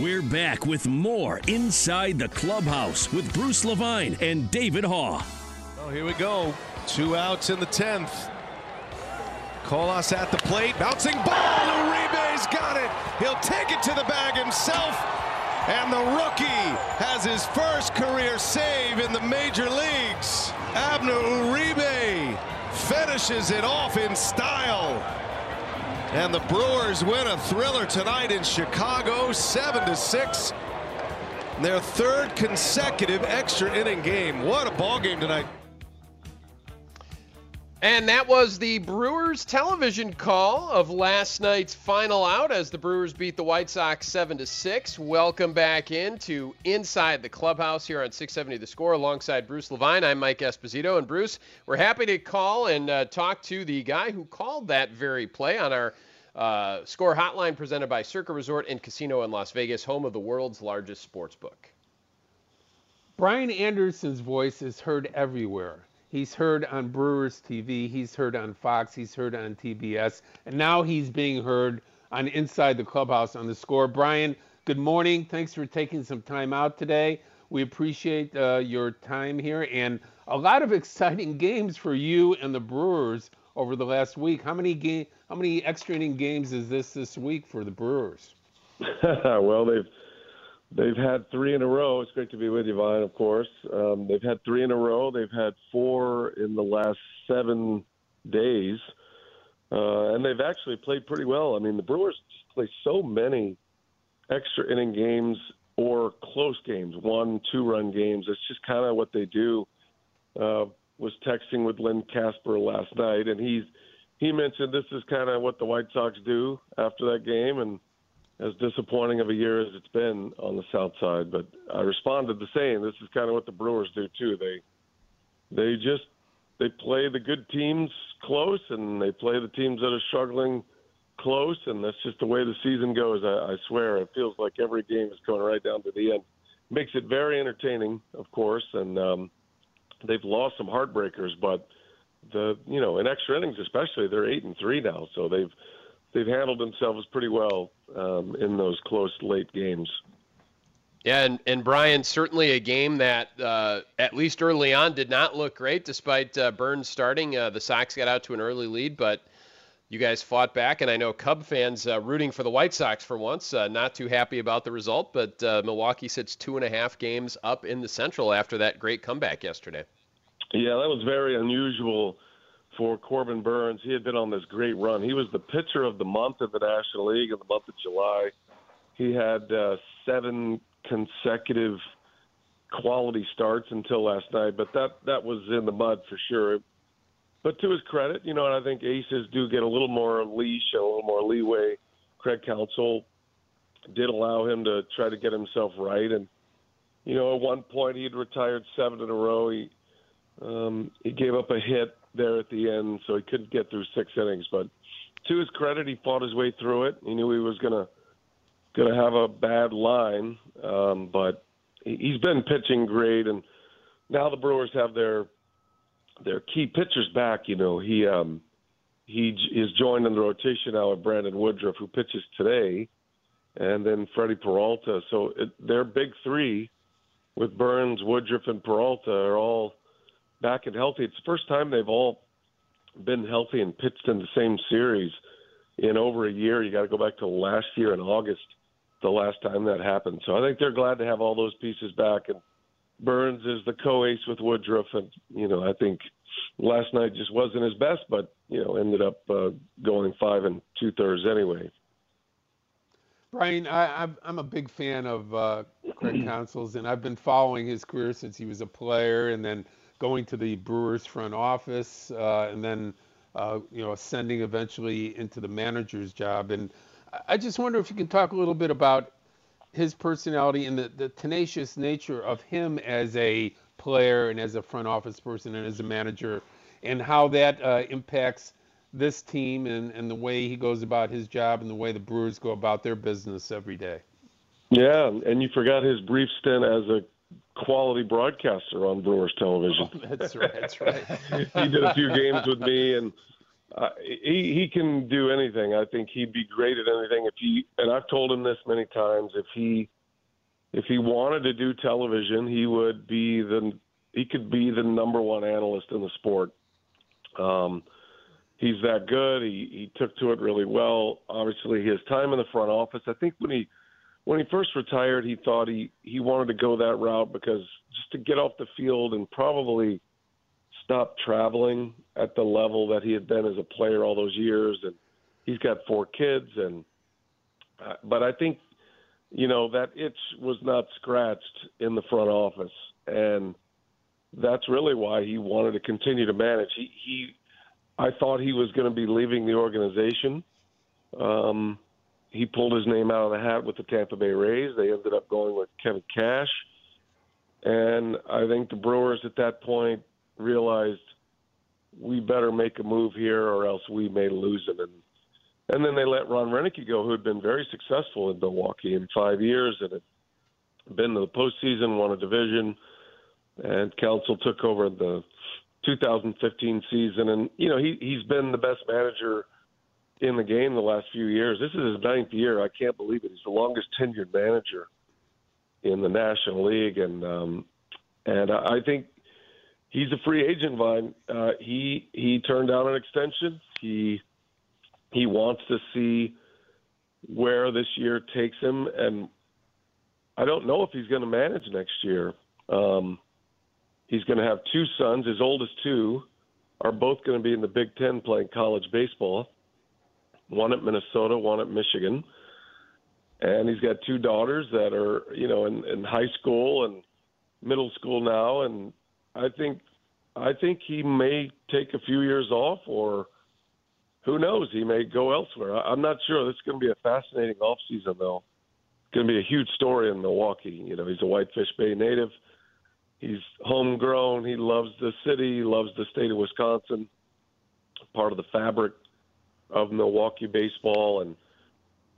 We're back with more Inside the Clubhouse with Bruce Levine and David Haugh. Oh, here we go. Two outs in the 10th. Colas at the plate. Bouncing ball. Uribe's got it. He'll take it to the bag himself. And the rookie has his first career save in the major leagues. Abner Uribe finishes it off in style. And the Brewers win a thriller tonight in Chicago, 7 to 6. Their third consecutive extra inning game. What a ball game tonight. And that was the Brewers television call of last night's final out as the Brewers beat the White Sox 7 to 6. Welcome back into Inside the Clubhouse here on 670 The Score alongside Bruce Levine. I'm Mike Esposito and Bruce, we're happy to call and uh, talk to the guy who called that very play on our uh, score hotline presented by Circa Resort and Casino in Las Vegas, home of the world's largest sports book. Brian Anderson's voice is heard everywhere. He's heard on Brewers TV, he's heard on Fox, he's heard on TBS, and now he's being heard on Inside the Clubhouse on the score. Brian, good morning. Thanks for taking some time out today. We appreciate uh, your time here and a lot of exciting games for you and the Brewers over the last week. How many game, how many extra inning games is this this week for the Brewers? well, they've they've had three in a row. It's great to be with you, Vine. Of course, um, they've had three in a row. They've had four in the last seven days, uh, and they've actually played pretty well. I mean, the Brewers play so many extra inning games or close games, one, two run games. It's just kind of what they do. Uh, was texting with Len Kasper last night, and he's he mentioned this is kind of what the White Sox do after that game, and as disappointing of a year as it's been on the South Side. But I responded to saying this is kind of what the Brewers do too. They they just they play the good teams close, and they play the teams that are struggling close, and that's just the way the season goes. I, I swear, it feels like every game is going right down to the end. Makes it very entertaining, of course, and um, they've lost some heartbreakers, but the you know in extra innings especially they're eight and three now, so they've they've handled themselves pretty well um, in those close late games. Yeah, and, and Brian, certainly a game that, uh, at least early on, did not look great despite uh, Burnes starting. Uh, the Sox got out to an early lead, but you guys fought back. And I know Cub fans uh, rooting for the White Sox for once, uh, not too happy about the result, but uh, Milwaukee sits two and a half games up in the Central after that great comeback yesterday. Yeah, that was very unusual for Corbin Burnes. He had been on this great run. He was the pitcher of the month in the National League in the month of July. He had uh, seven consecutive quality starts until last night, but that that was in the mud for sure. But to his credit, you know, and I think aces do get a little more leash a little more leeway. Craig Counsell did allow him to try to get himself right, and you know, at one point he had retired seven in a row. He um, he gave up a hit there at the end, so he couldn't get through six innings. But to his credit, he fought his way through it. He knew he was gonna gonna have a bad line, um, but he's been pitching great. And now the Brewers have their their key pitchers back. You know, he um, he is joined in the rotation now with Brandon Woodruff, who pitches today, and then Freddie Peralta. So it, their big three with Burnes, Woodruff, and Peralta are all back and healthy. It's the first time they've all been healthy and pitched in the same series in over a year. You got to go back to last year in August, the last time that happened. So I think they're glad to have all those pieces back. And Burnes is the co-ace with Woodruff, and you know I think last night just wasn't his best, but you know ended up uh, going five and two thirds anyway. Brian, I, I'm a big fan of uh, Craig Counsell's, and I've been following his career since he was a player, and then going to the Brewers front office, uh, and then uh, you know ascending eventually into the manager's job. And I just wonder if you can talk a little bit about his personality and the, the tenacious nature of him as a player and as a front office person and as a manager, and how that uh, impacts this team and, and the way he goes about his job and the way the Brewers go about their business every day. Yeah, and you forgot his brief stint as a quality broadcaster on Brewers television. Oh, that's right. That's right. he did a few games with me, and uh, he he can do anything. I think he'd be great at anything if he. And I've told him this many times. If he if he wanted to do television, he would be the he could be the number one analyst in the sport. Um, he's that good. He he took to it really well. Obviously, his time in the front office. I think when he when he first retired, he thought he he wanted to go that route because just to get off the field and probably stop traveling at the level that he had been as a player all those years. And he's got four kids, and uh, but I think you know that itch was not scratched in the front office, and that's really why he wanted to continue to manage. He he I thought he was going to be leaving the organization. Um, he pulled his name out of the hat with the Tampa Bay Rays. They ended up going with Kevin Cash. And I think the Brewers at that point realized we better make a move here or else we may lose him. And and then they let Ron Roenicke go, who had been very successful in Milwaukee in five years and had been to the postseason, won a division, and Counsell took over the 2015 season, and you know he he's been the best manager in the game the last few years. This is his ninth year. I can't believe it. He's the longest tenured manager in the National League, and um, and I think he's a free agent. Vine. Uh, he he turned down an extension. He he wants to see where this year takes him, and I don't know if he's going to manage next year. Um, He's going to have two sons. His oldest two are both going to be in the Big Ten playing college baseball. One at Minnesota, one at Michigan, and he's got two daughters that are you know in, in high school and middle school now. And I think I think he may take a few years off, or who knows, he may go elsewhere. I'm not sure. This is going to be a fascinating off season, though. It's going to be a huge story in Milwaukee. You know, he's a Whitefish Bay native He's homegrown. He loves the city. He loves the state of Wisconsin. Part of the fabric of Milwaukee baseball, and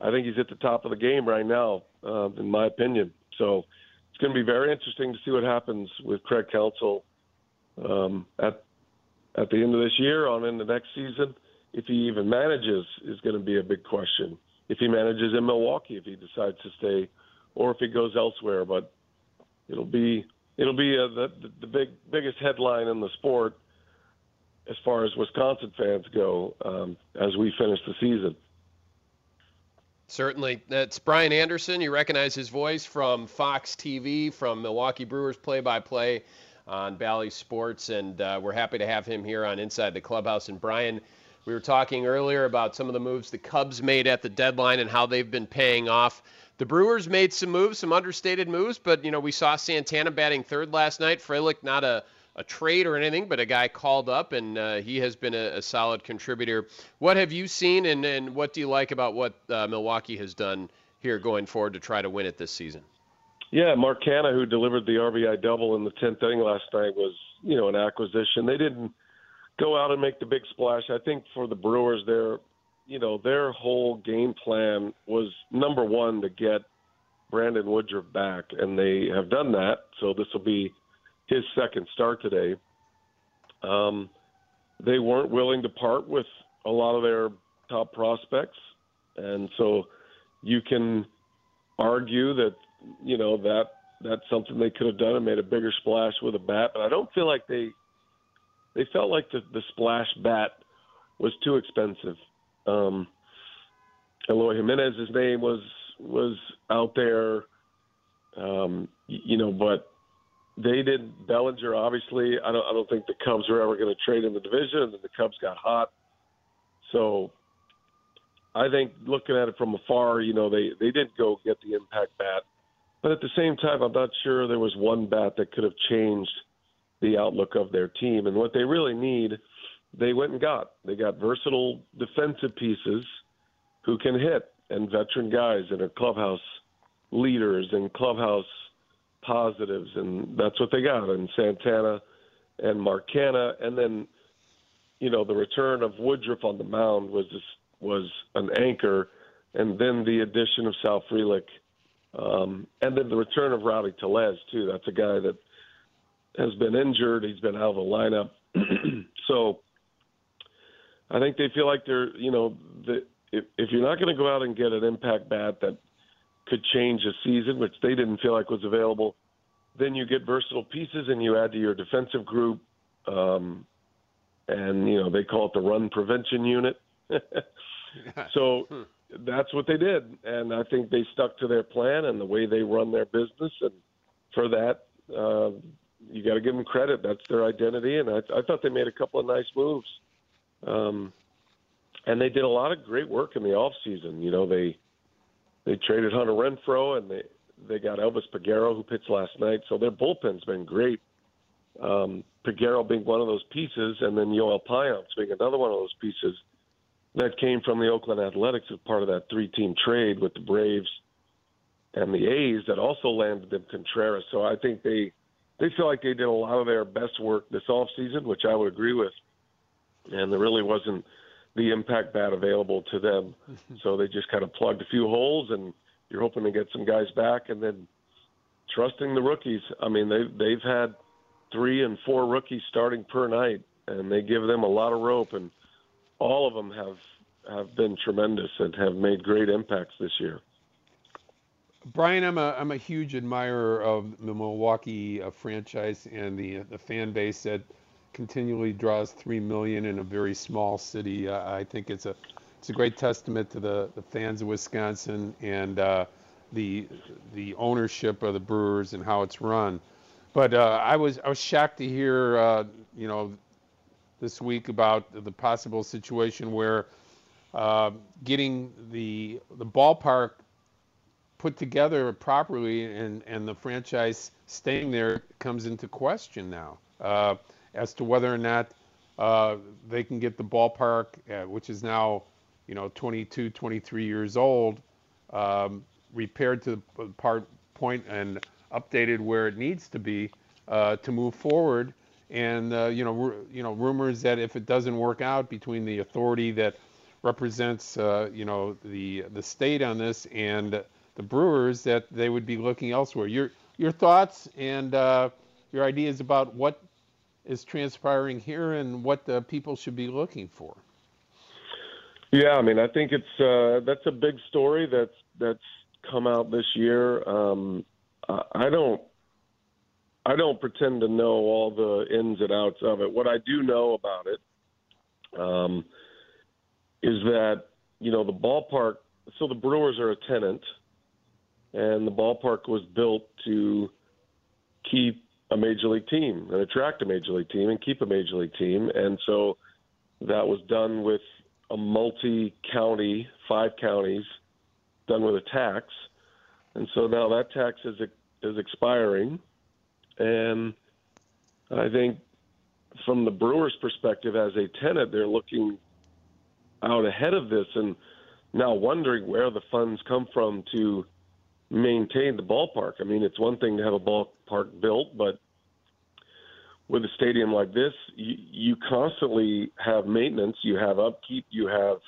I think he's at the top of the game right now, uh, in my opinion. So it's going to be very interesting to see what happens with Craig Counsell um, at at the end of this year, on into next season. If he even manages, is going to be a big question. If he manages in Milwaukee, if he decides to stay, or if he goes elsewhere, but it'll be it'll be uh, the the big biggest headline in the sport as far as Wisconsin fans go um, as we finish the season. Certainly. That's Brian Anderson. You recognize his voice from Fox TV, from Milwaukee Brewers play by play on Bally Sports, and uh, we're happy to have him here on Inside the Clubhouse. And Brian, we were talking earlier about some of the moves the Cubs made at the deadline and how they've been paying off. The Brewers made some moves, some understated moves, but you know we saw Santana batting third last night. Frelick not a a trade or anything, but a guy called up, and uh, he has been a, a, solid contributor. What have you seen, and, and what do you like about what uh, Milwaukee has done here going forward to try to win it this season? Yeah, Mark Canha, who delivered the RBI double in the tenth inning last night, was you know an acquisition. They didn't go out and make the big splash. I think for the Brewers, they're you know, their whole game plan was number one to get Brandon Woodruff back, and they have done that. So this will be his second start today. Um, they weren't willing to part with a lot of their top prospects, and so you can argue that you know that that's something they could have done and made a bigger splash with a bat. But I don't feel like they they felt like the, the splash bat was too expensive. Um, Eloy Jimenez's name was was out there. Um, you know, but they did Bellinger. Obviously, I don't. I don't think the Cubs were ever going to trade in the division, and then the Cubs got hot. So, I think looking at it from afar, you know, they they did go get the impact bat, but at the same time, I'm not sure there was one bat that could have changed the outlook of their team. And what they really need, they went and got. They got versatile defensive pieces who can hit, and veteran guys that are clubhouse leaders and clubhouse positives, and that's what they got. And Santana and Mark Canha, and then you know the return of Woodruff on the mound was just, was an anchor, and then the addition of Sal Frelick, um, and then the return of Rowdy Tellez too. That's a guy that has been injured. He's been out of the lineup, so I think they feel like they're you know the, if if you're not going to go out and get an impact bat that could change a season, which they didn't feel like was available. Then you get versatile pieces and you add to your defensive group. Um, and, you know, they call it the run prevention unit. so that's what they did. And I think they stuck to their plan and the way they run their business. And for that, uh, you got to give them credit. That's their identity. And I, I thought they made a couple of nice moves. Um, and they did a lot of great work in the off season. You know, they they traded Hunter Renfroe and they they got Elvis Peguero who pitched last night. So their bullpen's been great. Um, Peguero being one of those pieces, and then Yoel Payamps being another one of those pieces that came from the Oakland Athletics as part of that three-team trade with the Braves and the A's that also landed them Contreras. So I think they they feel like they did a lot of their best work this off season, which I would agree with. And there really wasn't the impact bat available to them. so they just kind of plugged a few holes, and you're hoping to get some guys back, and then trusting the rookies. I mean, they they've had three and four rookies starting per night, and they give them a lot of rope, and all of them have have been tremendous and have made great impacts this year. Brian, I'm a I'm a huge admirer of the Milwaukee uh, franchise and the the fan base that continually draws three million in a very small city. Uh, I think it's a it's a great testament to the, the fans of Wisconsin and uh, the the ownership of the Brewers and how it's run. But uh, I was I was shocked to hear uh, you know this week about the possible situation where uh, getting the the ballpark put together properly and and the franchise staying there comes into question now. As to whether or not uh, they can get the ballpark, uh, which is now, you know, 22, 23 years old, um, repaired to the part point and updated where it needs to be uh, to move forward. And uh, you know, you know, rumors that if it doesn't work out between the authority that represents, uh, you know, the the state on this and the Brewers, that they would be looking elsewhere. Your your thoughts and uh, your ideas about what is transpiring here and what the people should be looking for. Yeah, I mean, I think it's uh, that's a big story that's that's come out this year. Um, I don't I don't pretend to know all the ins and outs of it. What I do know about it um, is that you know the ballpark. So the Brewers are a tenant, and the ballpark was built to keep a major league team and attract a major league team and keep a major league team. And so that was done with a multi county, five counties, done with a tax. And so now that tax is is expiring, and I think from the Brewers' perspective as a tenant, they're looking out ahead of this and now wondering where the funds come from to maintain the ballpark. I mean, it's one thing to have a ballpark built, but with a stadium like this, you, you constantly have maintenance, you have upkeep, you have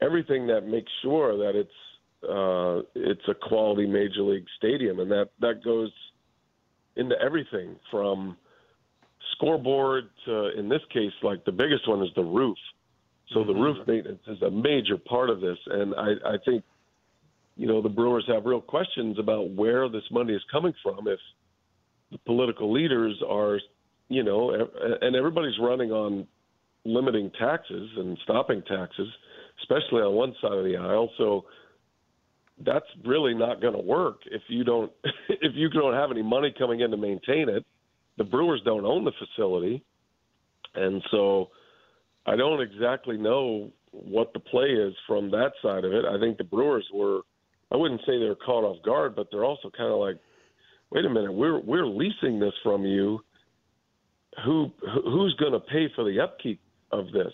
everything that makes sure that it's uh, it's a quality major league stadium, and that that goes into everything from scoreboard to, in this case, like the biggest one is the roof. So the roof maintenance is a major part of this, and I, I think you know, the Brewers have real questions about where this money is coming from if the political leaders are, you know, and everybody's running on limiting taxes and stopping taxes. especially on one side of the aisle. So that's really not going to work if you don't if you don't have any money coming in to maintain it. The Brewers don't own the facility, and so I don't exactly know what the play is from that side of it. I think the Brewers were I wouldn't say they're caught off guard, but they're also kind of like, wait a minute, we're we're leasing this from you. Who who's going to pay for the upkeep of this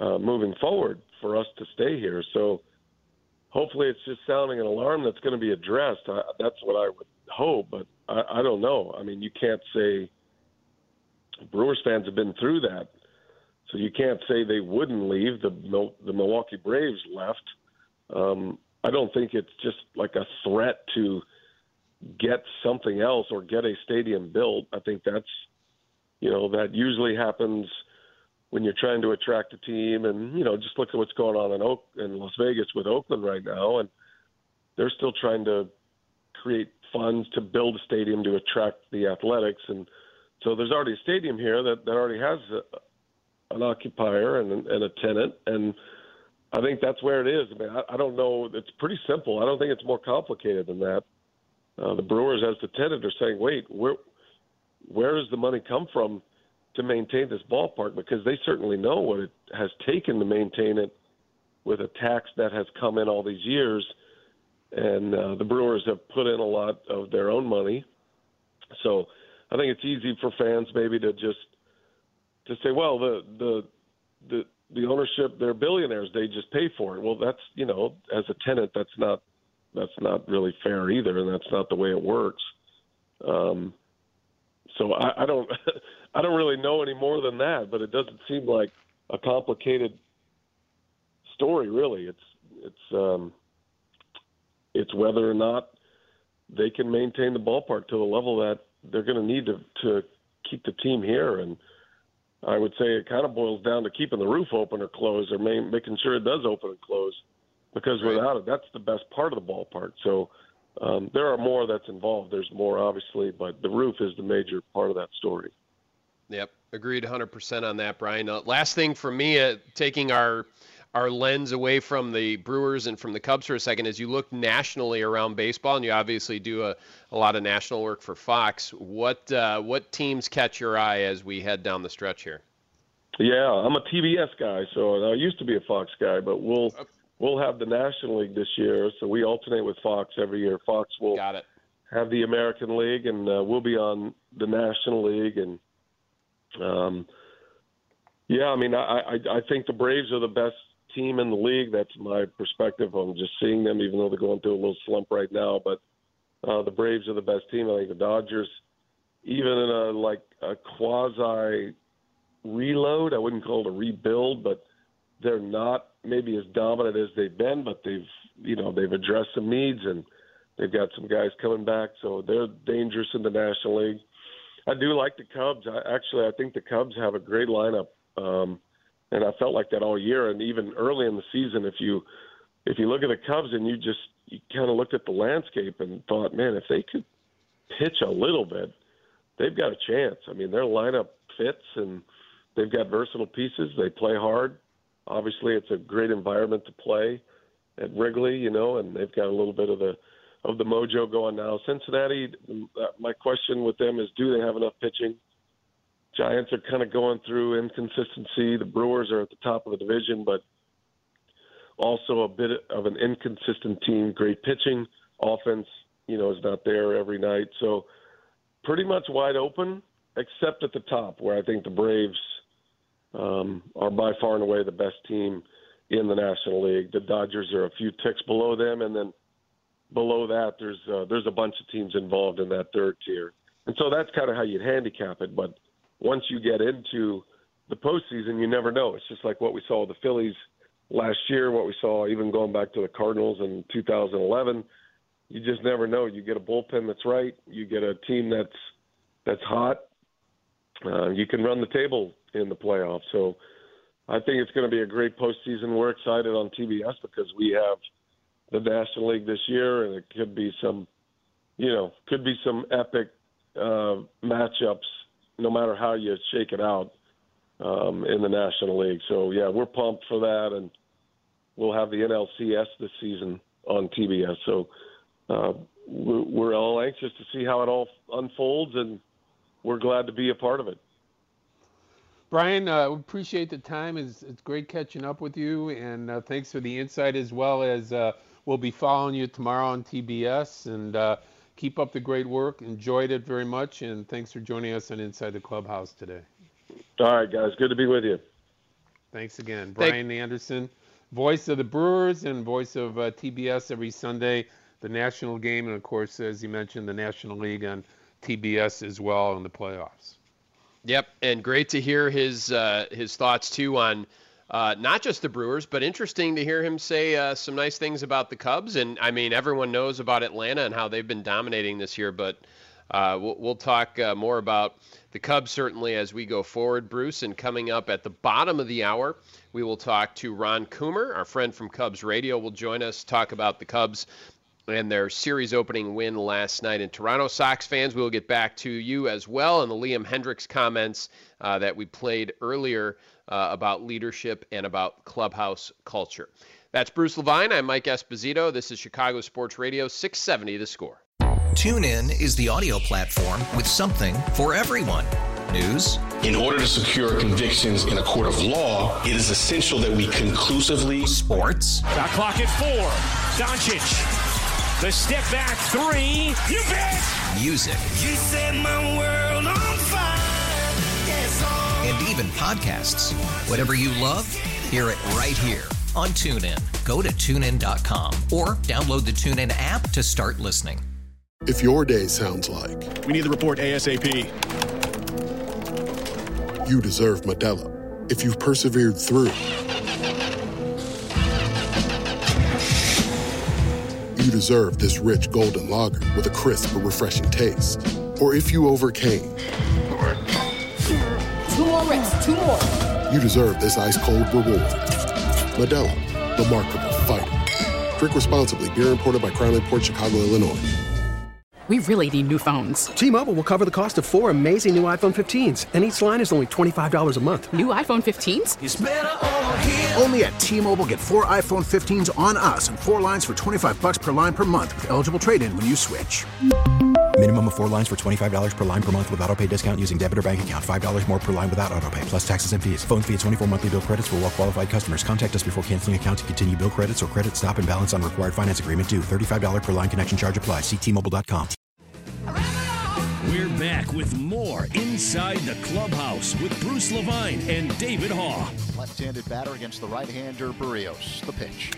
uh, moving forward for us to stay here? So hopefully it's just sounding an alarm that's going to be addressed. I, that's what I would hope, but I, I don't know. I mean, you can't say Brewers fans have been through that, so you can't say they wouldn't leave. The the Milwaukee Braves left. Um, I don't think it's just like a threat to get something else or get a stadium built. I think that's you know that usually happens when you're trying to attract a team and you know just look at what's going on in Oak in Las Vegas with Oakland right now. And they're still trying to create funds to build a stadium to attract the athletics. And so there's already a stadium here that, that already has a, an occupier and, and a tenant. And I think that's where it is. I mean, I, I don't know. It's pretty simple. I don't think it's more complicated than that. Uh, the Brewers, as the tenant, are saying, "Wait, where where does the money come from to maintain this ballpark?" Because they certainly know what it has taken to maintain it with a tax that has come in all these years, and uh, the Brewers have put in a lot of their own money. So, I think it's easy for fans maybe to just to say, "Well, the the the the ownership they're billionaires they just pay for it. Well that's you know as a tenant that's not that's not really fair either and that's not the way it works. Um so i, I don't i don't really know any more than that but it doesn't seem like a complicated story really. It's it's um it's whether or not they can maintain the ballpark to the level that they're going to need to to keep the team here and I would say it kind of boils down to keeping the roof open or closed, or making sure it does open and close, because right. without it, that's the best part of the ballpark. So um, there are more that's involved. There's more, obviously, but the roof is the major part of that story. Yep, agreed 100% on that, Brian. Uh, last thing for me, uh, taking our our lens away from the Brewers and from the Cubs for a second as you look nationally around baseball, and you obviously do a, a lot of national work for Fox. What uh, what teams catch your eye as we head down the stretch here? Yeah, I'm a TBS guy, so I used to be a Fox guy, but we'll we'll have the National League this year, so we alternate with Fox every year. Fox will Got it. have the American League, and uh, we'll be on the National League, and um, yeah, I mean, I, I I think the Braves are the best team in the league. That's my perspective on just seeing them, even though they're going through a little slump right now. But uh, the Braves are the best team. I think the Dodgers, even in a like a quasi reload, I wouldn't call it a rebuild, but they're not maybe as dominant as they've been, but they've you know they've addressed some needs and they've got some guys coming back, so they're dangerous in the National League. I do like the Cubs. I, actually, I think the Cubs have a great lineup. Um, and I felt like that all year. And even early in the season, if you if you look at the Cubs and you just you kind of looked at the landscape and thought, man, if they could pitch a little bit, they've got a chance. I mean, their lineup fits and they've got versatile pieces. They play hard. Obviously, it's a great environment to play at Wrigley, you know, and they've got a little bit of the of the mojo going now. Cincinnati, uh, my question with them is, do they have enough pitching? Giants are kind of going through inconsistency. The Brewers are at the top of the division, but also a bit of an inconsistent team. Great pitching, offense, you know, is not there every night. So pretty much wide open, except at the top, where I think the Braves um, are by far and away the best team in the National League. The Dodgers are a few ticks below them, and then below that, there's uh, there's a bunch of teams involved in that third tier. And so that's kind of how you'd handicap it, but once you get into the postseason, you never know. It's just like what we saw with the Phillies last year, what we saw even going back to the Cardinals in 2011. You just never know. You get a bullpen that's right. You get a team that's that's hot. Uh, you can run the table in the playoffs. So I think it's going to be a great postseason. We're excited on TBS because we have the National League this year, and it could be some, you know, could be some epic uh, matchups no matter how you shake it out um, in the National League. So yeah, we're pumped for that, and we'll have the NLCS this season on TBS. So uh, we're, all anxious to see how it all unfolds, and we're glad to be a part of it. Brian, uh, appreciate the time. It's, it's great catching up with you, and uh, thanks for the insight as well as uh, we'll be following you tomorrow on TBS. And uh, keep up the great work. Enjoyed it very much, and thanks for joining us on Inside the Clubhouse today. All right, guys. Good to be with you. Thanks again, Brian Thank- Anderson, voice of the Brewers and voice of uh, TBS every Sunday, the national game, and of course, as you mentioned, the National League on TBS as well in the playoffs. Yep, and great to hear his uh, his thoughts too on uh, not just the Brewers, but interesting to hear him say uh, some nice things about the Cubs. And I mean, everyone knows about Atlanta and how they've been dominating this year, but uh, we'll, we'll, talk uh, more about the Cubs certainly as we go forward, Bruce. And coming up at the bottom of the hour, we will talk to Ron Coomer, our friend from Cubs Radio, will join us talk about the Cubs and their series opening win last night in Toronto. Sox fans, we will get back to you as well and the Liam Hendriks comments uh, that we played earlier uh, about leadership and about clubhouse culture. That's Bruce Levine. I'm Mike Esposito. This is Chicago Sports Radio 670 The Score. TuneIn is the audio platform with something for everyone. News. In order to secure convictions in a court of law, it is essential that we conclusively. Sports. Got clock at four. Doncic. The step back three. You bet. Music. You set my world even podcasts. Whatever you love, hear it right here on TuneIn. Go to tunein.com or download the TuneIn app to start listening. If your day sounds like we need the report ASAP, you deserve Modelo. If you've persevered through you deserve this rich golden lager with a crisp but refreshing taste. Or if you overcame. Two more reps, two more. You deserve this ice cold reward. Modelo, the Markable Fighter. Drink responsibly. Beer imported by Crown Port Chicago, Illinois. We really need new phones. T-Mobile will cover the cost of four amazing new iPhone 15s, and each line is only $25 a month. New iPhone 15s? Only at T-Mobile get four iPhone 15s on us and four lines for 25 bucks per line per month with eligible trade-in when you switch. Minimum of four lines for $25 per line per month with auto pay discount using debit or bank account. $5 more per line without auto pay, plus taxes and fees. Phone fee at 24 monthly bill credits for all well qualified customers. Contact us before canceling account to continue bill credits or credit stop and balance on required finance agreement due. $35 per line connection charge apply. Ctmobile.com. We're back with more Inside the Clubhouse with Bruce Levine and David Haugh. Left-handed batter against the right-hander Berrios. The pitch.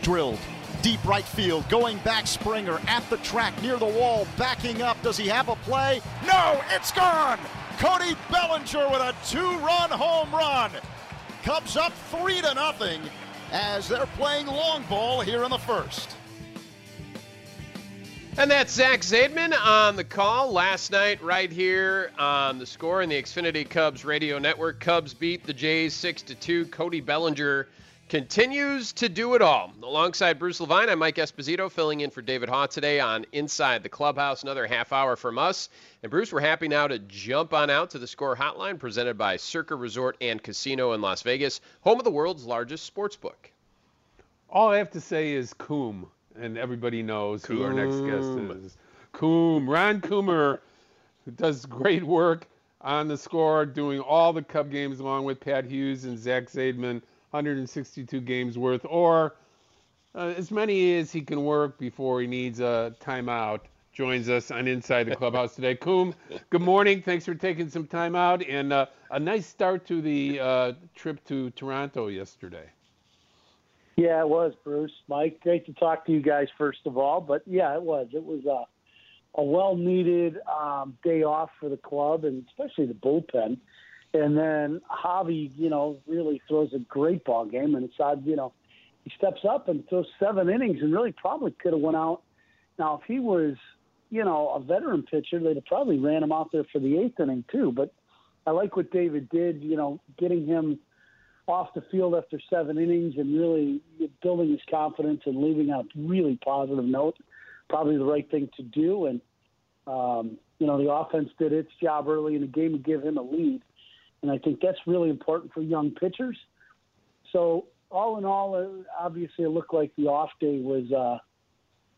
Drilled. Deep right field. Going back Springer at the track near the wall. Backing up. Does he have a play? No, it's gone. Cody Bellinger with a two-run home run. Cubs up three to nothing as they're playing long ball here in the first. And that's Zach Zaidman on the call last night, right here on the score in the Xfinity Cubs radio network. Cubs beat the Jays 6 to 2. Cody Bellinger continues to do it all. Alongside Bruce Levine, I'm Mike Esposito, filling in for David Haugh today on Inside the Clubhouse. Another half hour from us. And Bruce, we're happy now to jump on out to the score hotline presented by Circa Resort and Casino in Las Vegas, home of the world's largest sports book. All I have to say is Coom and everybody knows Coom. who our next guest is. Coom, Ron Coomer, who does great work on the score, doing all the Cub games along with Pat Hughes and Zach Zaidman, 162 games worth, or uh, as many as he can work before he needs a timeout. Joins us on Inside the Clubhouse today. Coom, good morning. Thanks for taking some time out and uh, a nice start to the uh, trip to Toronto yesterday. Yeah, it was, Bruce. Mike, great to talk to you guys, first of all. But yeah, it was. It was a, a well needed um, day off for the club and especially the bullpen. And then Javi, you know, really throws a great ball game. And odd, you know, he steps up and throws seven innings and really probably could have went out. Now, if he was, you know, a veteran pitcher, they'd have probably ran him out there for the eighth inning too. But I like what David did, you know, getting him – off the field after seven innings and really building his confidence and leaving on a really positive note. Probably the right thing to do. And, um, you know, the offense did its job early in the game to give him a lead. And I think that's really important for young pitchers. So, all in all, uh, obviously, it looked like the off day was. Uh,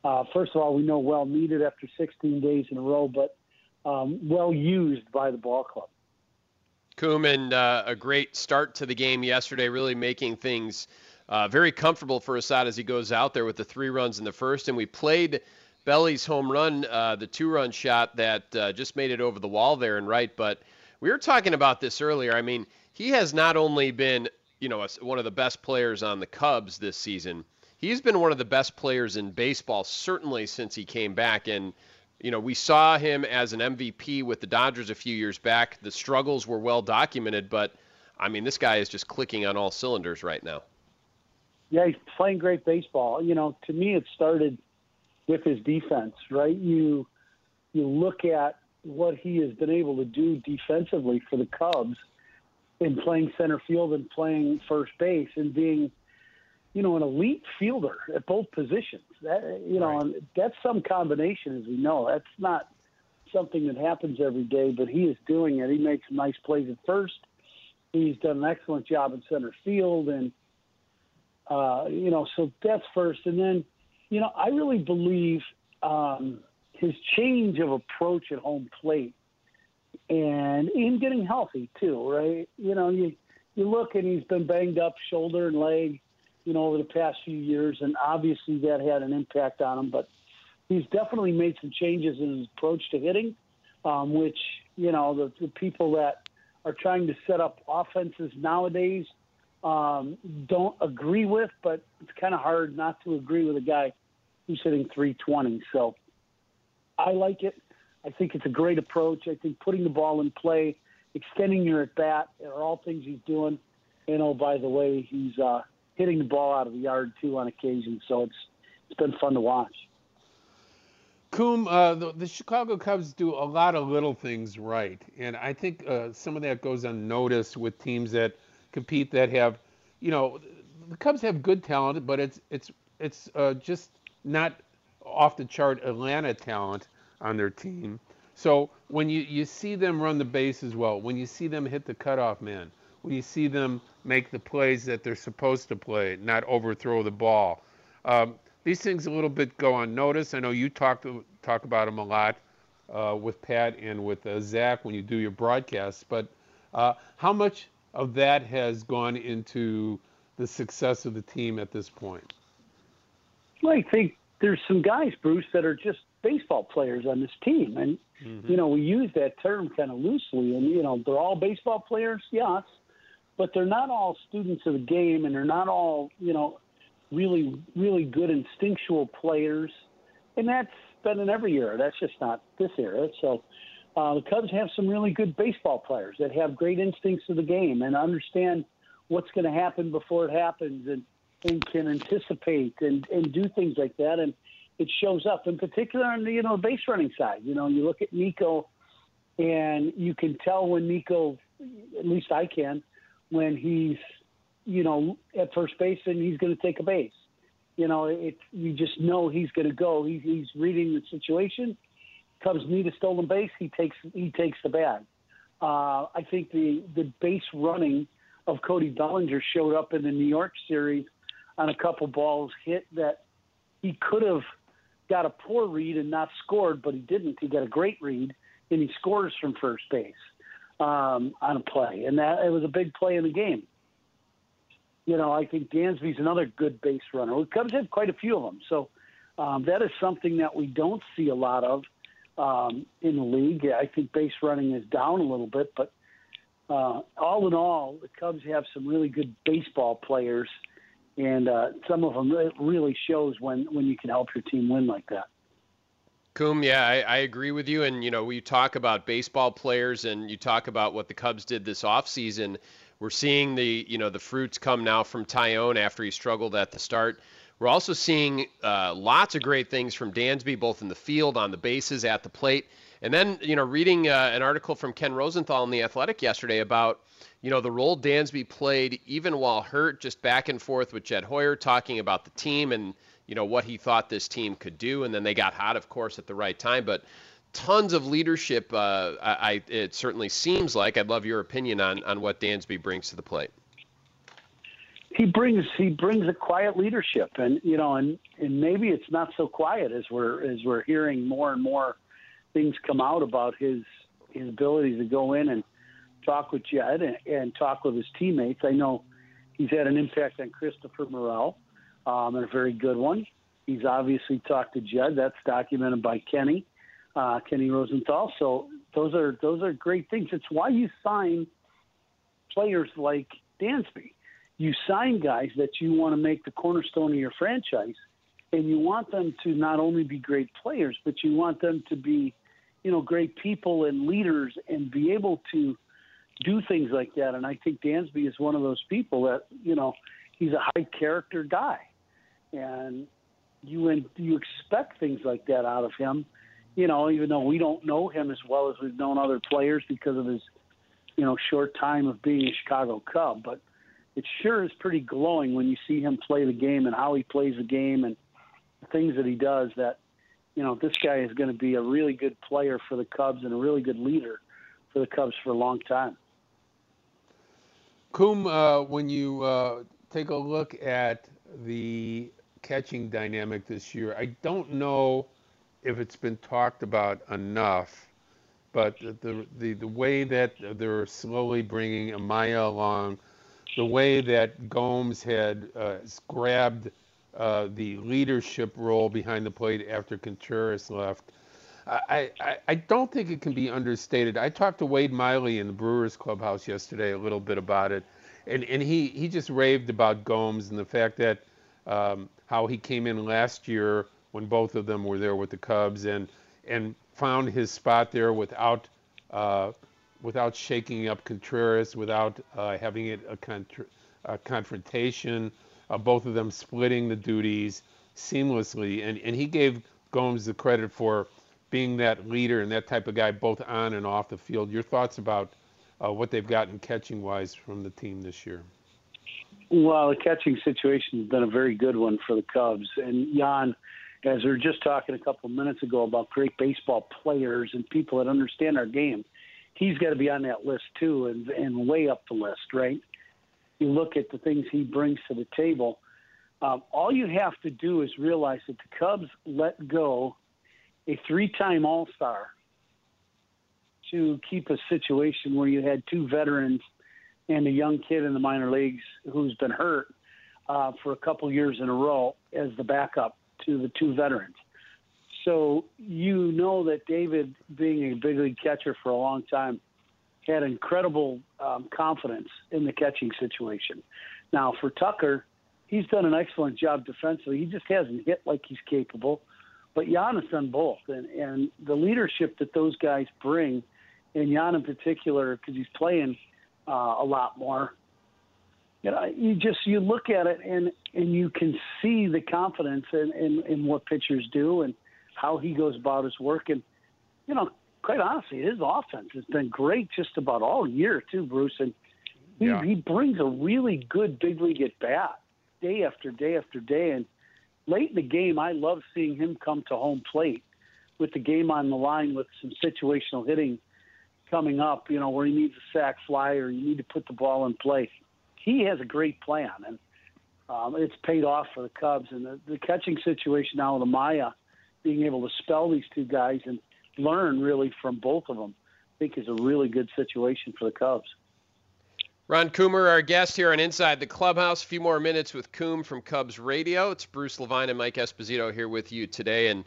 uh, first of all, we know well needed after 16 days in a row, but um, well used by the ball club. Kuman, uh, a great start to the game yesterday, really making things uh, very comfortable for Assad as he goes out there with the three runs in the first. And we played Belly's home run, uh, the two run shot that uh, just made it over the wall there and right. But we were talking about this earlier. I mean, he has not only been, you know, one of the best players on the Cubs this season, he's been one of the best players in baseball, certainly since he came back. And you know, we saw him as an MVP with the Dodgers a few years back. The struggles were well documented, but I mean, this guy is just clicking on all cylinders right now. Yeah, he's playing great baseball. You know, to me, it started with his defense, right? You you look at what he has been able to do defensively for the Cubs in playing center field and playing first base and being you know, an elite fielder at both positions. That you know, right. that's some combination, as we know. That's not something that happens every day, but he is doing it. He makes nice plays at first. He's done an excellent job in center field, and uh, you know, so that's first. And then, you know, I really believe um, his change of approach at home plate, and him getting healthy too. Right? You know, you you look and he's been banged up shoulder and leg you know, over the past few years, and obviously that had an impact on him. But he's definitely made some changes in his approach to hitting, um, which you know the, the people that are trying to set up offenses nowadays um, don't agree with. But it's kind of hard not to agree with a guy who's hitting 320. So I like it. I think it's a great approach. I think putting the ball in play, extending your at bat are all things he's doing. And oh, by the way, he's uh, hitting the ball out of the yard too on occasion. So it's it's been fun to watch. Coom, uh, the, the, Chicago Cubs do a lot of little things right, and I think uh, some of that goes unnoticed with teams that compete that have, you know, the Cubs have good talent, but it's it's it's uh, just not off the chart Atlanta talent on their team. So when you, you see them run the bases well, when you see them hit the cutoff man, when you see them make the plays that they're supposed to play, not overthrow the ball. Um, these things a little bit go unnoticed. I know you talk talk about them a lot uh, with Pat and with uh, Zach when you do your broadcasts. But uh, how much of that has gone into the success of the team at this point? Well, I think there's some guys, Bruce, that are just baseball players on this team, and mm-hmm. you know we use that term kind of loosely. And you know they're all baseball players, yes, but they're not all students of the game, and they're not all you know really really good instinctual players, and that's been in every era. That's just not this era. So uh, the Cubs have some really good baseball players that have great instincts of the game and understand what's going to happen before it happens, and and can anticipate and and do things like that, and it shows up in particular on the you know base running side. You know, you look at Nico, and you can tell when Nico, at least I can, when he's, you know, at first base and he's going to take a base. You know, it you just know he's going to go. He's he's reading the situation. Comes need a stolen base. He takes he takes the bag. Uh, I think the the base running of Cody Bellinger showed up in the New York series on a couple balls hit that he could have got a poor read and not scored, but he didn't. He got a great read and he scores from first base um, on a play, and that it was a big play in the game. You know, I think Dansby's another good base runner. The Cubs have quite a few of them, so um, that is something that we don't see a lot of um, in the league. I think base running is down a little bit, but uh, all in all, the Cubs have some really good baseball players, and uh, some of them really shows when when you can help your team win like that. Coom, yeah, I, I, agree with you. And, you know, we talk about baseball players and you talk about what the Cubs did this offseason. We're seeing the, you know, the fruits come now from Taillon after he struggled at the start. We're also seeing uh, lots of great things from Dansby, both in the field, on the bases, at the plate. And then, you know, reading uh, an article from Ken Rosenthal in The Athletic yesterday about, you know, the role Dansby played even while hurt, just back and forth with Jed Hoyer, talking about the team and – you know what he thought this team could do, and then they got hot, of course, at the right time. But tons of leadership. Uh, I, it certainly seems like. I'd love your opinion on on what Dansby brings to the plate. he brings he brings a quiet leadership, and you know, and and maybe it's not so quiet as we're as we're hearing more and more things come out about his his ability to go in and talk with Jed and, and talk with his teammates. I know he's had an impact on Christopher Morel, um, and a very good one. He's obviously talked to Jed. That's documented by Kenny, uh, Kenny Rosenthal. So those are those are great things. It's why you sign players like Dansby you sign guys that you want to make the cornerstone of your franchise, and you want them to not only be great players, but you want them to be, you know, great people and leaders and be able to do things like that. And I think Dansby is one of those people that, you know, he's a high character guy, and you and you expect things like that out of him. You know, even though we don't know him as well as we've known other players because of his, you know, short time of being a Chicago Cub, but it sure is pretty glowing when you see him play the game and how he plays the game and things that he does that you know this guy is going to be a really good player for the Cubs and a really good leader for the Cubs for a long time. Coom, uh, when you uh, take a look at the catching dynamic this year, I don't know if it's been talked about enough, but the the, the way that they're slowly bringing Amaya along – the way that Gomes had uh, grabbed uh, the leadership role behind the plate after Contreras left. I, I, I, don't think it can be understated. I talked to Wade Miley in the Brewers clubhouse yesterday a little bit about it, and, and he, he just raved about Gomes and the fact that um, how he came in last year when both of them were there with the Cubs and and found his spot there without uh, without shaking up Contreras, without uh, having it a, contra- a confrontation, uh, both of them splitting the duties seamlessly. And, and he gave Gomes the credit for being that leader and that type of guy both on and off the field. Your thoughts about uh, what they've gotten catching wise from the team this year? Well, the catching situation has been a very good one for the Cubs. And Yan, as we were just talking a couple of minutes ago about great baseball players and people that understand our game, he's got to be on that list too, and and way up the list, right? You look at the things he brings to the table. Um, all you have to do is realize that the Cubs let go a three-time All-Star to keep a situation where you had two veterans and a young kid in the minor leagues who's been hurt uh, for a couple years in a row as the backup to the two veterans. So you know that David, being a big league catcher for a long time, had incredible um, confidence in the catching situation. Now for Tucker, he's done an excellent job defensively. He just hasn't hit like he's capable. But has done both, and and the leadership that those guys bring, and Yan in particular, because he's playing uh, a lot more. You know, you just you look at it and and you can see the confidence in, in, in what pitchers do, and how he goes about his work. And, you know, quite honestly, his offense has been great just about all year, too, Bruce. And he, yeah. he brings a really good big league at bat day after day after day. And late in the game, I love seeing him come to home plate with the game on the line with some situational hitting coming up, you know, where he needs a sac fly or you need to put the ball in play. He has a great plan, and um, it's paid off for the Cubs. And the, the catching situation now with Amaya being able to spell these two guys and learn really from both of them, I think is a really good situation for the Cubs. Ron Coomer, our guest here on Inside the Clubhouse. A few more minutes with Coom from Cubs Radio. It's Bruce Levine and Mike Esposito here with you today. And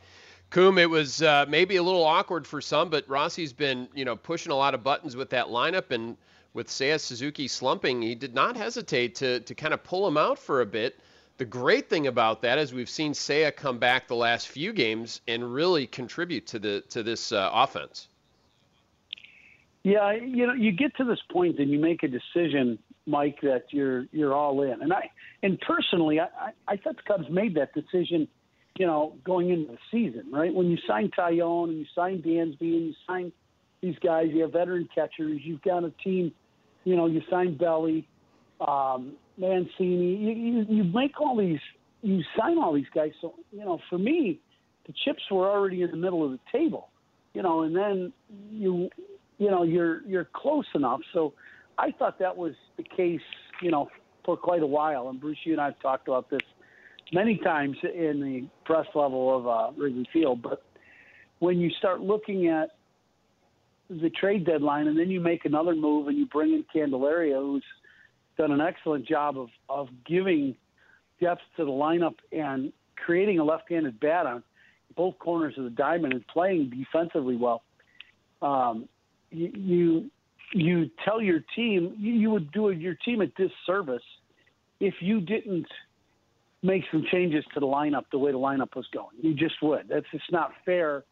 Coom, it was uh, maybe a little awkward for some, but Rossi's been, you know, pushing a lot of buttons with that lineup, and with Seiya Suzuki slumping, he did not hesitate to to kind of pull him out for a bit. The great thing about that is we've seen Seiya come back the last few games and really contribute to the to this uh, offense. Yeah, you know, you get to this point and you make a decision, Mike, that you're you're all in. And I and personally, I, I, I thought the Cubs made that decision, you know, going into the season, right? When you sign Taillon and you sign Dansby and you sign these guys, you have veteran catchers, you've got a team, you know, you sign Belly, um, Mancini. You, you, you make all these, you sign all these guys. So you know, for me, the chips were already in the middle of the table. You know, and then you, you know, you're you're close enough. So I thought that was the case. You know, for quite a while. And Bruce, you and I have talked about this many times in the press level of uh, Wrigley Field. But when you start looking at the trade deadline, and then you make another move and you bring in Candelaria, who's done an excellent job of of giving depth to the lineup and creating a left-handed bat on both corners of the diamond and playing defensively well. Um, you, you tell your team you, you would do your team a disservice if you didn't make some changes to the lineup the way the lineup was going. You just would. That's just not fair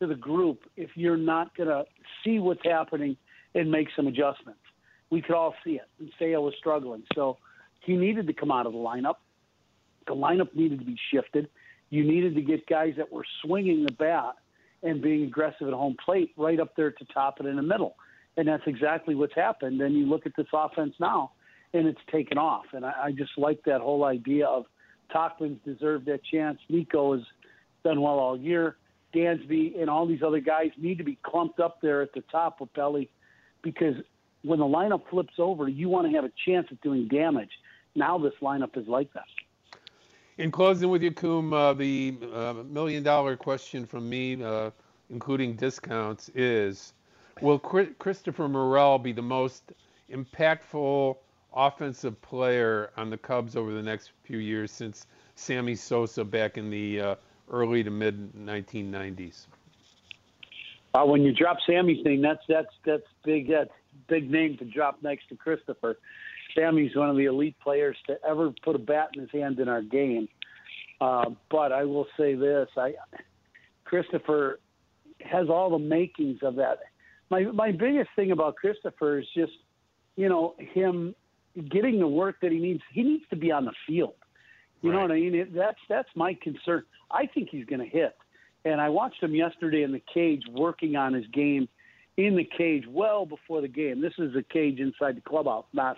to the group if you're not going to see what's happening and make some adjustments. We could all see it. And Sale was struggling, so he needed to come out of the lineup. The lineup needed to be shifted. You needed to get guys that were swinging the bat and being aggressive at home plate right up there to top it in the middle. And that's exactly what's happened. And you look at this offense now, and it's taken off. And I, I just like that whole idea of Tauchman's deserved that chance. Nico has done well all year. Dansby and all these other guys need to be clumped up there at the top with Belly because when the lineup flips over, you want to have a chance at doing damage. Now this lineup is like that. In closing with you, Coom, uh, the uh, million dollar question from me, uh, including discounts, is Will Christopher Morel be the most impactful offensive player on the Cubs over the next few years since Sammy Sosa back in the uh, early to mid 1990s? Uh, when you drop Sammy's name, that's that's that's big. That's big name to drop next to Christopher. Sammy's one of the elite players to ever put a bat in his hand in our game. Uh, but I will say this: I Christopher has all the makings of that. My my biggest thing about Christopher is just, you know, him getting the work that he needs. He needs to be on the field. You right. know what I mean? It, that's that's my concern. I think he's going to hit. And I watched him yesterday in the cage working on his game in the cage well before the game. This is a cage inside the clubhouse, not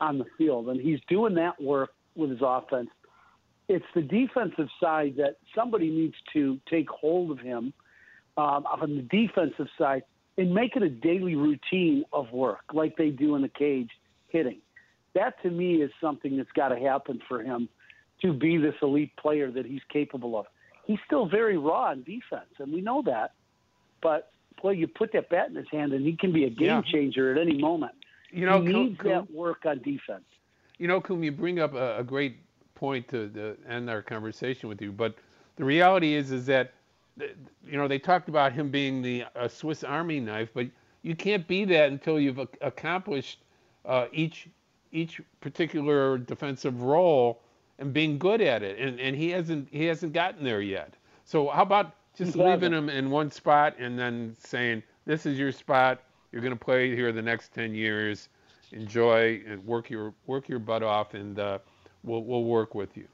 on the field. And he's doing that work with his offense. It's the defensive side that somebody needs to take hold of him um, on the defensive side and make it a daily routine of work like they do in the cage hitting. That to me is something that's got to happen for him to be this elite player that he's capable of. He's still very raw in defense, and we know that. But boy, you put that bat in his hand, and he can be a game yeah. changer at any moment. You know, he needs Coom, that work on defense. You know, Coom, you bring up a, a great point to, to end our conversation with you, but the reality is, is that you know they talked about him being the a Swiss Army knife, but you can't be that until you've accomplished uh, each each particular defensive role and being good at it. And and he hasn't he hasn't gotten there yet. So how about just leaving them in one spot and then saying this is your spot. You're going to play here the next ten years. Enjoy and work your work your butt off, and uh, we'll we'll work with you.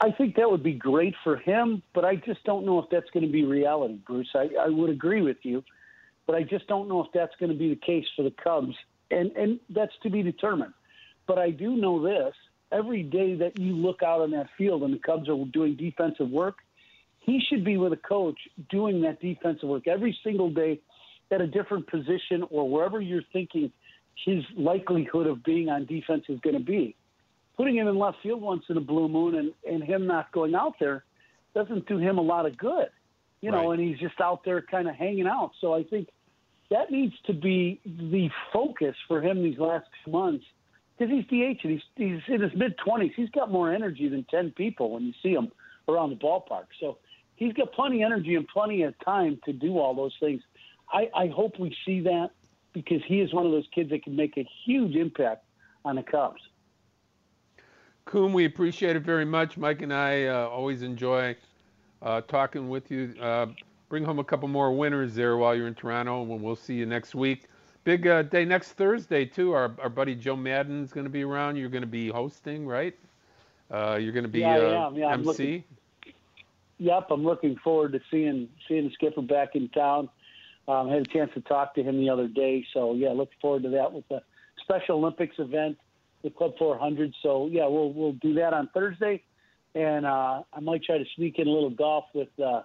I think that would be great for him, but I just don't know if that's going to be reality, Bruce. I, I would agree with you, but I just don't know if that's going to be the case for the Cubs, and and that's to be determined. But I do know this: every day that you look out on that field and the Cubs are doing defensive work, he should be with a coach doing that defensive work every single day at a different position or wherever you're thinking his likelihood of being on defense is going to be. Putting him in left field once in a blue moon and, and him not going out there doesn't do him a lot of good, you know, right. and he's just out there kind of hanging out. So I think that needs to be the focus for him these last two months because he's DH and he's he's in his mid twenties. He's got more energy than ten people when you see him around the ballpark. So he's got plenty of energy and plenty of time to do all those things. I, I hope we see that because he is one of those kids that can make a huge impact on the Cubs. Coom, we appreciate it very much. Mike and I uh, always enjoy uh, talking with you. Uh, bring home a couple more winners there while you're in Toronto, and we'll see you next week. Big uh, day next Thursday too. Our our buddy Joe Maddon's going to be around. You're going to be hosting, right? Uh, you're going to be yeah, uh, yeah, MC. Yep, I'm looking forward to seeing seeing the skipper back in town. Um, had a chance to talk to him the other day, so yeah, look forward to that with the Special Olympics event, the Club 400. So yeah, we'll we'll do that on Thursday, and uh, I might try to sneak in a little golf with uh,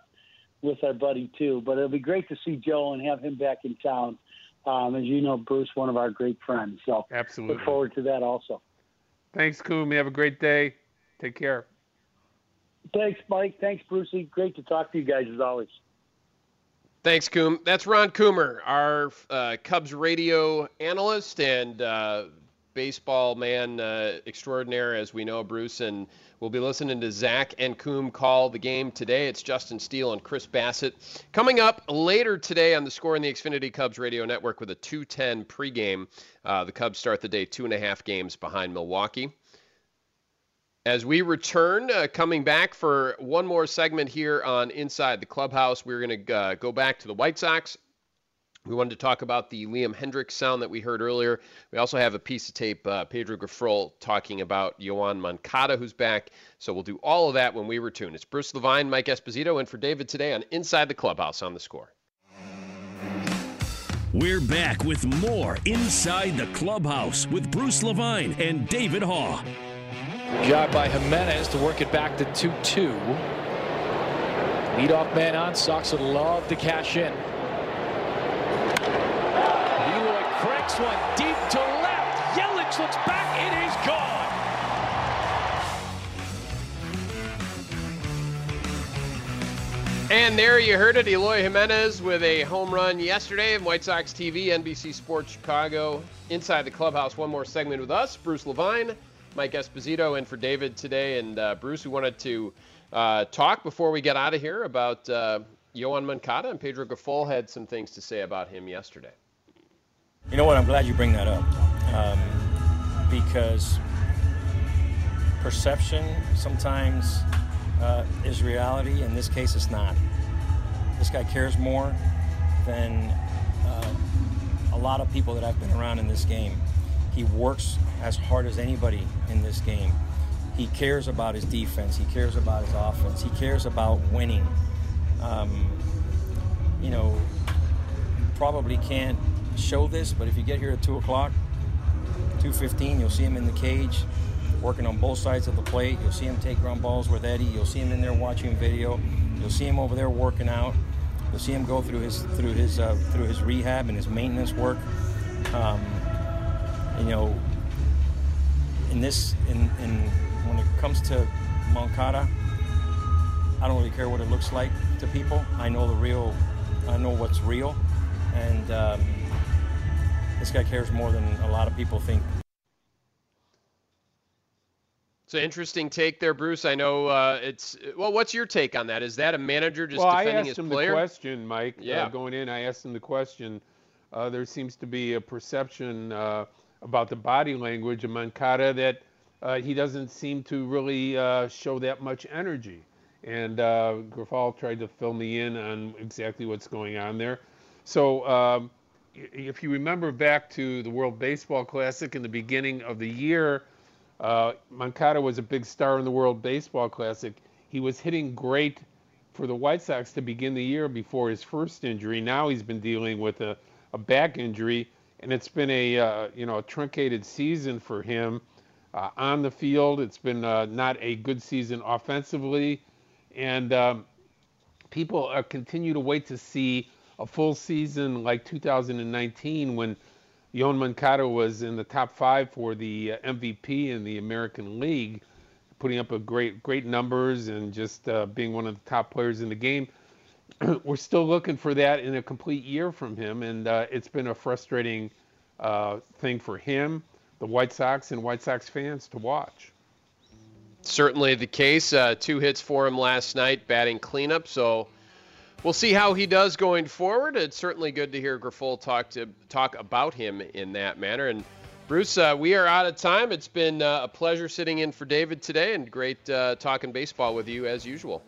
with our buddy too. But it'll be great to see Joe and have him back in town Um, as you know, Bruce, one of our great friends. So absolutely look forward to that also. Thanks, Coom. You Have a great day. Take care. Thanks, Mike. Thanks, Brucey. Great to talk to you guys as always. Thanks, Coom. That's Ron Coomer, our uh, Cubs radio analyst and uh, baseball man uh, extraordinaire, as we know, Bruce. And we'll be listening to Zach and Coom call the game today. It's Justin Steele and Chris Bassitt. Coming up later today on the score in the Xfinity Cubs radio network with a 210 pregame. Uh, the Cubs start the day two and a half games behind Milwaukee. As we return, uh, coming back for one more segment here on Inside the Clubhouse, we're going to uh, go back to the White Sox. We wanted to talk about the Liam Hendriks sound that we heard earlier. We also have a piece of tape, uh, Pedro Grifol talking about Yoan Moncada, who's back. So we'll do all of that when we return. It's Bruce Levine, Mike Esposito, and for David today on Inside the Clubhouse on the score. We're back with more Inside the Clubhouse with Bruce Levine and David Haugh. Job by Jimenez to work it back to 2-2. Leadoff man on. Sox would love to cash in. Eloy cranks one deep to left. Yelich looks back. It is gone. And there you heard it, Eloy Jimenez with a home run yesterday in White Sox TV, NBC Sports Chicago. Inside the clubhouse, one more segment with us, Bruce Levine, Mike Esposito, and for David today. And uh, Bruce, we wanted to uh, talk before we get out of here about uh, Yoan Moncada, and Pedro Grifol had some things to say about him yesterday. You know what? I'm glad you bring that up um, because perception sometimes uh, is reality. In this case, it's not. This guy cares more than uh, a lot of people that I've been around in this game. He works as hard as anybody in this game. He cares about his defense. He cares about his offense. He cares about winning. Um, you know, probably can't show this, but if you get here at two o'clock, two fifteen, you'll see him in the cage, working on both sides of the plate. You'll see him take ground balls with Eddie. You'll see him in there watching video. You'll see him over there working out. You'll see him go through his through his uh, through his rehab and his maintenance work. Um, you know, in this in, in when it comes to Moncada, I don't really care what it looks like to people. I know the real, I know what's real, and um, this guy cares more than a lot of people think. It's an interesting take there, Bruce. I know uh, it's well. What's your take on that? Is that a manager just well, defending I asked his him player? the question, Mike. Yeah. Uh, going in, I asked him the question. Uh, there seems to be a perception uh, about the body language of Moncada that uh, he doesn't seem to really uh, show that much energy. And uh, Grifol tried to fill me in on exactly what's going on there. So um, if you remember back to the World Baseball Classic in the beginning of the year, uh, was a big star in the World Baseball Classic. He was hitting great for the White Sox to begin the year before his first injury. Now he's been dealing with a, a back injury, and it's been a uh, you know a truncated season for him uh, on the field. It's been uh, not a good season offensively, and um, people uh, continue to wait to see a full season like 2019 when Yoan Moncada was in the top five for the uh, MVP in the American League, putting up a great great numbers and just uh, being one of the top players in the game. We're still looking for that in a complete year from him, and uh, it's been a frustrating uh, thing for him, the White Sox, and White Sox fans to watch. Certainly the case. Uh, two hits for him last night, batting cleanup. So we'll see how he does going forward. It's certainly good to hear Grifol talk to talk about him in that manner. And Bruce, uh, we are out of time. It's been uh, a pleasure sitting in for David today, and great uh, talking baseball with you as usual.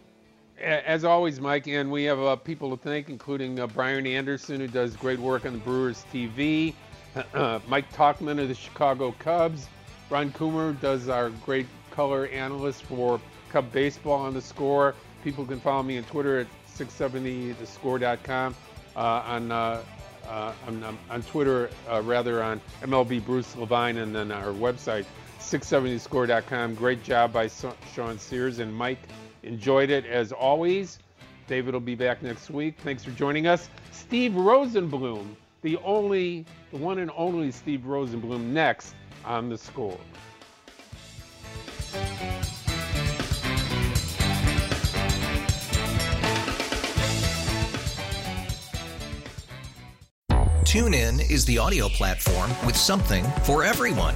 As always, Mike, and we have uh, people to thank, including uh, Brian Anderson, who does great work on the Brewers TV, Mike Tauchman of the Chicago Cubs, Ron Coomer does our great color analyst for Cub Baseball on the score. People can follow me on Twitter at 670thescore.com, uh, on, uh, uh, on, on Twitter, uh, rather on MLB Bruce Levine, and then our website, 670thescore.com. Great job by Sean Sears and Mike. Enjoyed it as always. David will be back next week. Thanks for joining us. Steve Rosenbloom, the only, the one and only Steve Rosenbloom next on the score. TuneIn is the audio platform with something for everyone.